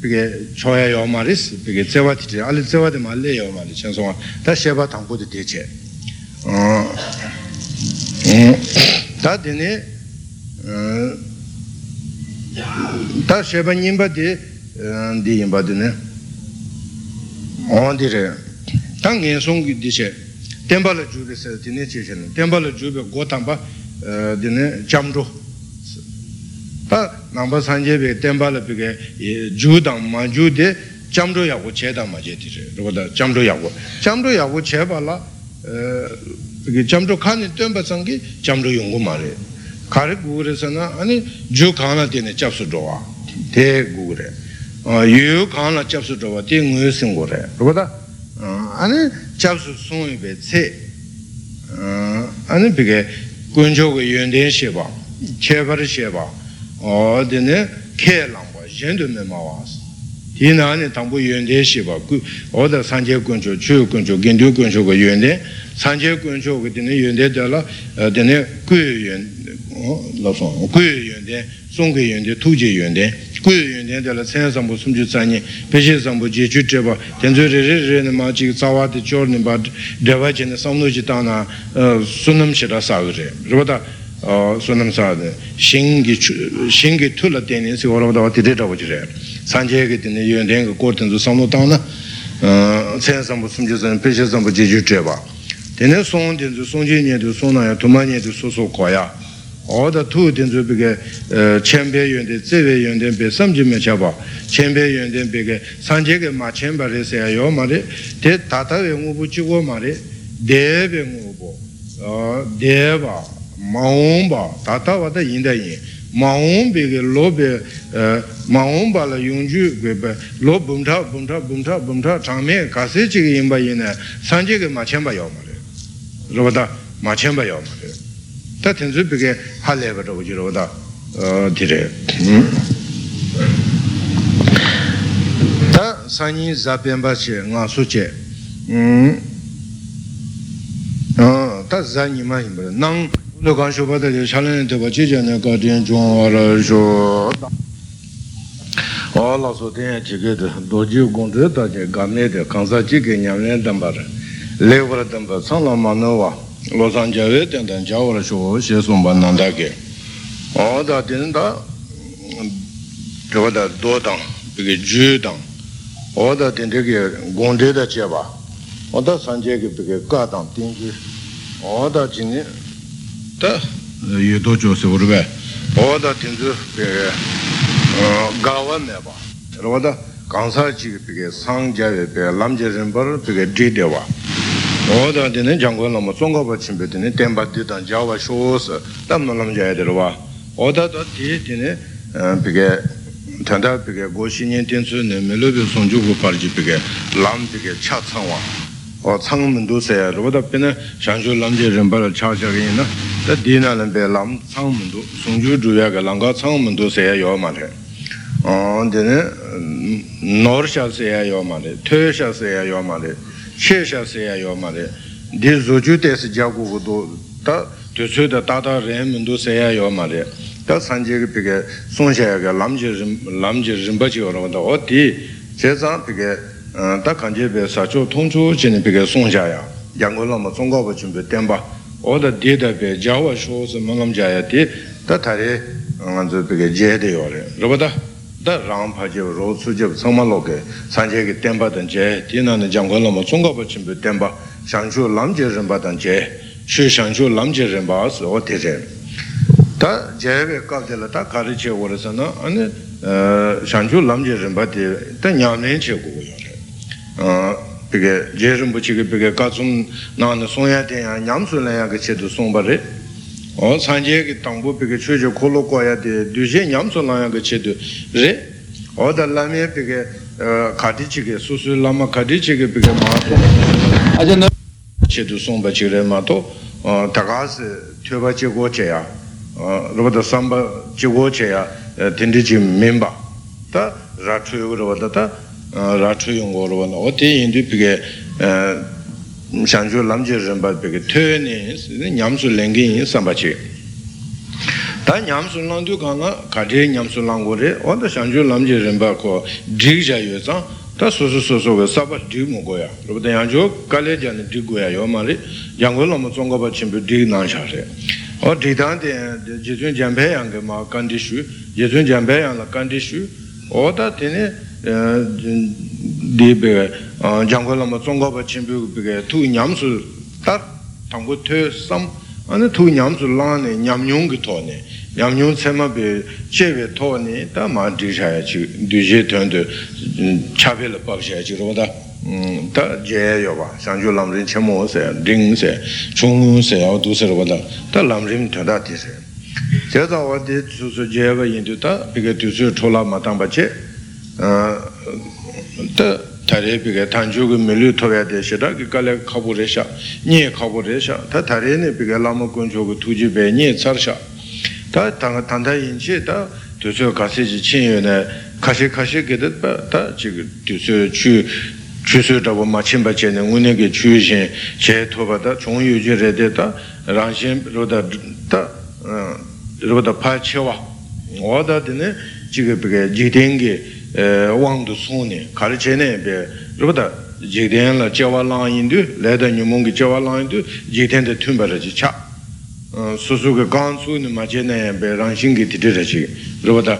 piki e, choya yo ma ris, piki tsewa di ali tsewa di ma le yo ma ri, chen songa ta sheba tangpo di deche e, ta dini ta sheba nyingba di di yingba dini ondi re ta ngen songi di che. tenpa la jubi se dine che shen tenpa la jubi go tangpa dine eh, jamru pa nangpa sanje pe tenpa la peke ju tang ma ju de jamru yaku che tang ma che di re. Rupa da jamru yaku jamru yaku che pa la eh, peke jamru khani tenpa sangi jamru yungu ma re. Kari gu re na ani ju khana dine chapsu dhruwa te gu re. Ah, yu khana chapsu dhruwa te nguyo singu re. Rupa da? Ah, ani 잡수 송이 베체 아니 비게 군조가 연된 시바 체바르 시바 어디네 케랑바 연도메 마와스 디나네 당부 연된 시바 그 어디 산제 군조 주요 군조 gendu 군조가 연된 산제 군조가 되네 연대더라 되네 그 어, 라송 그 연된 송게 연된 투제 연된 kuya yun ten tela sen sambo sumchu tsanyi, peshe sambo je chu treba, tenzo re re re ne ma chi tsawa te chor ne ba drewa che ne samlo chi tana uh, sunam shira sagu re, rwa ta uh, sunam sagu shingi tula teni si wala wadawa tiri rawa chi re, sanje ge teni yun ten ka kor tenzo samlo tana, uh, sen sambo sumchu tsanyi, peshe sambo je chu treba, teni song tenzo song je nye tu song na ya, tuma nye tu so so kwa ya, oda tu dinzu bige chenpe yunden, zewe yunden be samji me chaba chenpe yunden bige sanje ge ma chenpa re se yo ma re te tata we ngubu chigo ma re de be ngubu de ba maung ba tata wada yinda yin maung bige lo be maung ba la yungju ge be lo bumta bumta bumta bumta changme kase chige yinba yin sanje ge ma chenpa yo ma re. Roba ma chenpa yo ma re tā tēnzu pīkē hā lēpa rō jī rō dā dhīrē tā sāñī sāñi bā chē ngā sū chē tā zā nī mā hīmbā rā nāng lō kāng shō pā tā chē chālēn tē pā chē chē nē kā tēn chōng wā rā shō wā lā sō tēn chī kē tē dō jī gōng tē tā chē gā mē tē kāng sā chī kē nyam nē dāmbā rā lē wā rā dāmbā sāng lā mā nō wā losan jawe ten ten jawara shuwa she sumba nanda ke oda ten da jawa da do tang peke ju tang oda ten teke gongde da che ba oda che ke peke ka tang ten ju oda jini ta ye do jo se urbe. Oda ten zu peke gawa me ba oda kansa chi peke sang jawe peke lam je rinpar peke de de wa. oda dine jangu lama tsonga pa chimpe dine tenpa di dan jawa shosa tam na lam jaya dirwa oda da di dine pige tanda pige goshi nyen tensu ne melo bi songju gu parji pige lam pige cha tsangwa o tsang mundu saya rwa da pina shanshu lam je rinpa la cha cha gayi na da di na lam pe lam tsang mundu songju juya ka langa tsang mundu saya yo ma re dine nor sha saya yo ma re, tö sha saya yo ma re she sha se ya yo ma re de zo ju te se ja gu do ta de su da ta da re min do se ya yo ma re ta san je ge pe ge song she ya ge lam je lam je rim ba ji yo ro da o ti che za pe ge ta kan je be sa chu tong chu je ne pe ge song sha ya yang go la ma song go ba chim be ten ba o da de da be ja wa sho se ma lam ja ya ti ta ta re eh, ngan zo pe ge je de yo re. Ro ba da. dā rāṅ pācchīv rō sūcchīv sāṅmā lōkē sāñcē kī tēmbā tāñ chē tī nā nā jāṅgō lāma sōṅgā pa chīmbī tēmbā shāngchū lām chē rīmbā tāñ chē shū shāngchū lām chē rīmbā sō wā tē chē tā chē bē kāp tē lā tā kārī chē wā rā sā na anī shāngchū lām chē rīmbā tē tā ñām nē chē gu gu yō rē pī kē chē rīmbā chī kē pī kē kā tsum nā nā sōng yā tē yā ñām sū lā yā kē chē tu sōng pa rē o sanje ki tangpo peke choche kolo kwaya de duje nyamso langa ke che du re o da lamye peke kati chike susu lama kati chike peke mato aja na che du somba chike mato takas tyoba che go che ya rupa da samba che go che ya tindi chi mimba ta rachu yuwa rupa da ta rachu yuwa rupa na o te yindu peke shanchu lamche rinpa peke tuyo ni nyamsu lengi yin sambachi ta nyamsu langdu kana kati nyamsu langu re oda shanchu lamche rinpa ko dhik ja yo zang ta susu susu we sabba dhik mu goya rupata yanchu kale jani dhik goya yo ma re yangu lama tsonga pa chimpi dhik nansha re o dhik tang ten jizun jampe yang ke ma kandi shu jizun jampe yang la kandi shu oda tene di bhikya jangpa lama tsongka pa chenpyo bhikya tu nyamsu tat tangpo tyo sam ane tu nyamsu lani nyamnyung ki to ne nyamnyung tsema bhi chewe to ne ta ma di shaya chi di je tuyan tu chape la pak shaya chi rwa ta ta je yo ba shangchu lam rin chemo se ring se chung se yaw du se rwa ta ta lam rin tuyan ta ti se che za wa di su su je wa yin tu ta bhikya tu su chola ma tangpa che tā tarē pīkā tāñchū kī mīlū tōyā tēshī tā kī kālē kāpū rēshā, nye kāpū rēshā, tā tarē nē pīkā lāma kuñchū kī tūjī bē nye tsār shā, tā tāngā tāntā yīñchī tā tūsū kāsī chī chīn yu nē, kāsī kāsī kī tēt bā tā chī kī tūsū chū, chū sū tā bō mā chīn bā chē nē, ngū nē kī chū shīn, chē tō bā tā, chōng yu jī rē tē tā, rāng shīn rō tā, tā, rō tā pā chē wā, wā tā tē nē, chī kī pīkā jī tēng kī 체는 운에게 주신 제 토바다 종유지에 되다 랑신로다 다 로다 파치와 오다드네 지금 그게 지den게 왕도 손에 가르치네 배 로다 지den라 저와랑인도 레다 뉴몽기 저와랑인도 지den데 tum바르지 차 수수가 간수는 맞네 베랑싱기 디드르지 그러다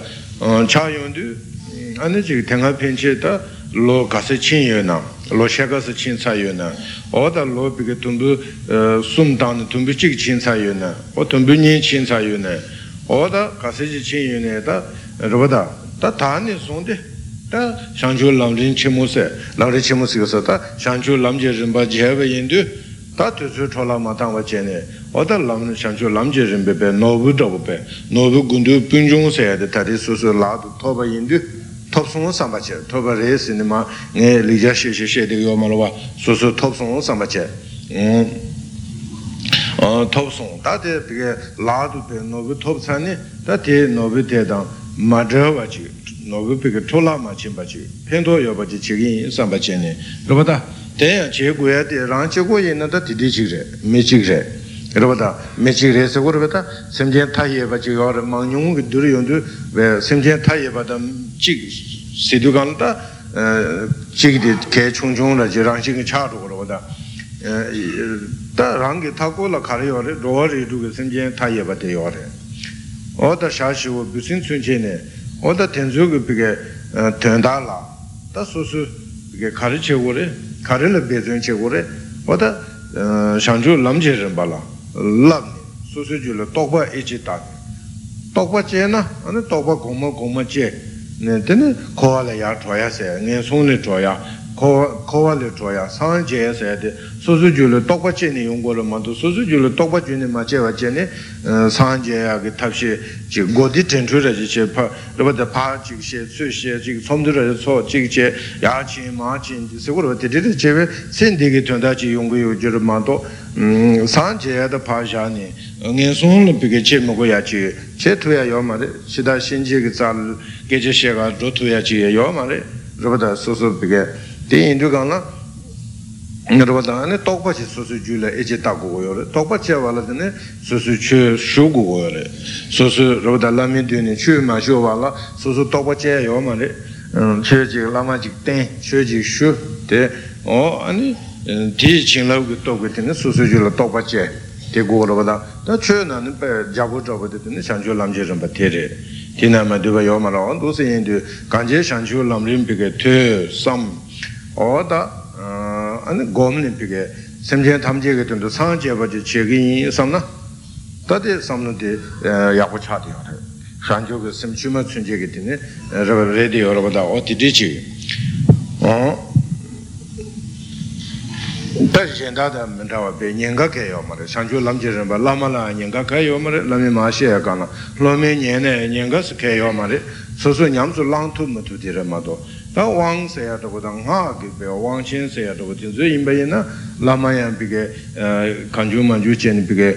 차용도 안에 지금 대가 편체다 로 가서 친여나 로 샤가서 친사여나 어다 로 비게 tum부 숨당 tum부 지 친사여나 어 tum부니 친사여나 어다 가서 친여나다 그러다 tā tāni sōndi tā shāngchū lāṃ chīmū sē lāṃ chīmū sī sē tā shāngchū lāṃ jē rīmbā jē bē yindu tā tu sū chōlā mā tāng bā jē nē o tā lāṃ shāngchū lāṃ jē rīmbē bē nōbu dābu bē nōbu gundu pūñchūng sē yā tā rī sū sū lā tu tō bā yindu tōp sōng sāmbā chē tō bā rē sī nī mā ngē lī jā shē shē shē tī yō mā rō bā sū sū tōp sōng sāmbā chē tōp sōng tā tē bē lā tu bē nōbu tōp sā nī tā tē nōbu tē tāng chi nobu pige chola ma chimba chi pento yo ba chi chigin samba chene rupa da tēyā chē guyā tē rāng chē gu yé na tā tī tī chīk rē, mē chīk rē, rā tā, mē chīk rē sā gu rā tā, sēm chēn tā yé bā chīk yā rā, māng nyung kī dūr yōng bē sēm chēn tā yé bā tā chīk sī tū kāng tā, chīk tī kē chūng chūng rā chī rāng chīk chā rū rā tā, tā rāng kī tā gu lā kā rā yā rē, rō rī rū kī sēm chēn tā yé bā oda shashiwa busin tsunche ne oda tenzu gu pige e, tenda la. Ta susu pige kari che gore kari la bezun che gore oda e, shanchu lam che rinpa la. Lam susu ju la tokpa echi ta. Tokpa che na ane tokpa goma goma che. Tene kowa le ya choya se ngen sung le choya kowa le choya san che se de 제나 아니 똑바 고모 고모 제 네 되네 코알레 야 줘야세 네 손에 줘야 kowa le choya san je sa de so su ju le tokpa che ni yung go lo ma do so su ju le tokpa ju ni ma che wa che ne san je ya ge tab she ji go di ten chu re ji che pa ro ba de pa ji she su she ji som de re so ji che ya chi ma chi ji se go ro de de che we sen de ge tön da ji yung go yu ju ma do san je ya de pa sha ni ngen song le bi ge che mo go ya chi che tu ya yo ma de shi da shin ji ge za ge je she ga ro tu ya chi yo ma de ro ba da so so bi ge tē yin tu kāng lā rūpa tā ngā tōkpa chī sūsū jū lā ēchī tā gu gu yō rē tōkpa chī wā lā tā nē sūsū chū shū gu gu yō rē sūsū rūpa tā lā mī tu nē chū mā shū wā lā sūsū tōkpa chī yō mā rē chū chī lā mā chī tēn chū chī shū tē o anī tī chīng lā gu tōkpa tē nē sūsū jū lā tōkpa chī tē gu rūpa tā tā chū nā nē pē jā gu pa tē nē shāng chū lām chī rāmba tē rē tī nā mā dūpa yō mā rā ndū sē yin tu kāng chē shāng chū lām rīm pī kē tē 아니 고문이 비게 semchen tamche ke tundu san cheba che chegi yin samna tate samna de yaku chati yore shancho ke semchuma tsunche ke tine raba redi yorba da oti di chi tar shenda da mintawa pe nyenga ke yomare shancho lamche rinpa lama la nyenga ke yomare lami ma she ya kana lome nyene nyenga su ke yomare susu nyamsu lang tu mutu di rima do tā wāng sēyā tā tā ngā kī kīpē, wāng chēn sēyā tā tīn sū yīmbā yī na lāma yā pī kē kāñchū māñchū chēn pī kē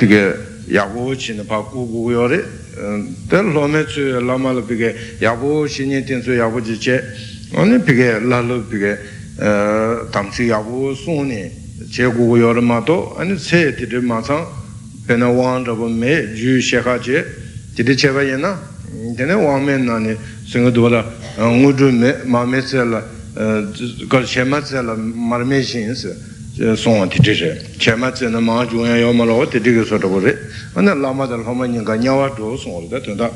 pī kē yāgō chī na pā kū kū yō rē tā lō mē tsū lāma lā pī kē yā yāgō shī nyē tīn sū yāgō chī chē wā pī kē lā lō pī kē tam chī yāgō sū nē chē kū kū yō rē mā tō wā anī sē tī tī mā sāng pē na wāng rā tabu mē jū shē khā chē tī tī chē bā yī na tī nē wāng mē nā nē sēngā dō rā ngū rū mē mā mē tsē lā kā chē mā tsē lā mā rā mē shīn sē sōng wā tī tī shē chē mā tsē nā mā jū yā yō mā rā wā tī tī kī sō tā bō rē wā nā lā mā tā lā mā nyā kā nyā wā dō sōng rē tā tō tā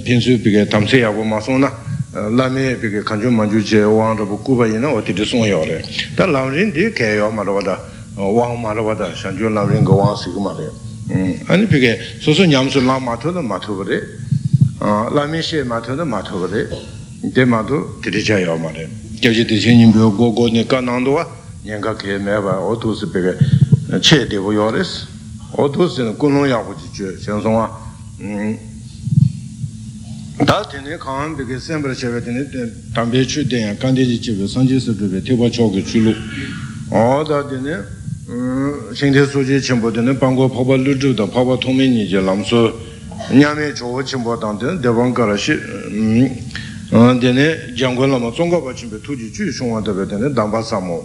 pīn sū pī kē tam sē yā gu mā sōng nā lā mē pī kē kāñ chū mā jū chē wāng rā bō kū bā yī na wā tī tī sōng yō rē tā lā rīn tī kē yō mā rā wā tā wāng mā rā wā tā shān chū lā rīn kā wāng sī kū mā rē āni pī kē sō sō nyām sū lā mā tō tā mā tō bā rē 라면 시에 마토도 마토거든. 이제 마도 드리자요 말에 겨지 대신님 뭐 고고네 까난도와? 년가 개매바 어두스 베게 체되고 요레스. 어두스는 군노야고 지죠 전송아. 음. 다티네. 칸 베게 셈버 쳬베드네. 담베추 데야 칸데지 집에 선지스 베베 테바 쪽에 줄로. 어 다티네. 음 신대 소지 첨보드는 방고 파바 루주도 파바 통민이 이제 람소 nyāme chōwa chīmbō tāntēn dēwāng kārāshī dēne jānggō lāma tsōnggā bā chīmbē tūjī chū shōngwā tāpē dēne dāmbā sāmō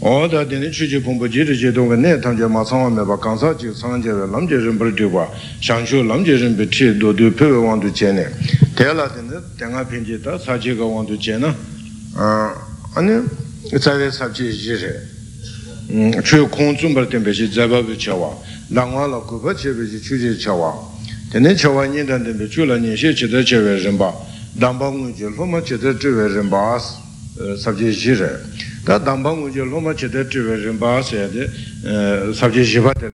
o dā dēne chū chī pōmbō jī rī chē tōnggā nē tāng chē mā sāngwā mē bā kāngsā chī sāng chē bē lām chē rīm pā rī tū bā shāng shū lām chē rīm bē chī dō tū pē bē wāng tū chē nē tē lā dēne tēngā pēng chē tā sā chē kā wāng tū chē na anē tsā wē sāp chē jī rē chū kōng tsūm bā rī tēng bē chī dzā bā bē chā wā lāng wā lā gu bā chē bē chī chū chē chā wā tene chawa nyen dan tenpe chula nyen she chita chewe rinpa. Damba ngunje loma chita chewe rinpa eh, sabje shire ta damba ngunje loma chita chewe rinpa se eh, sabje shiba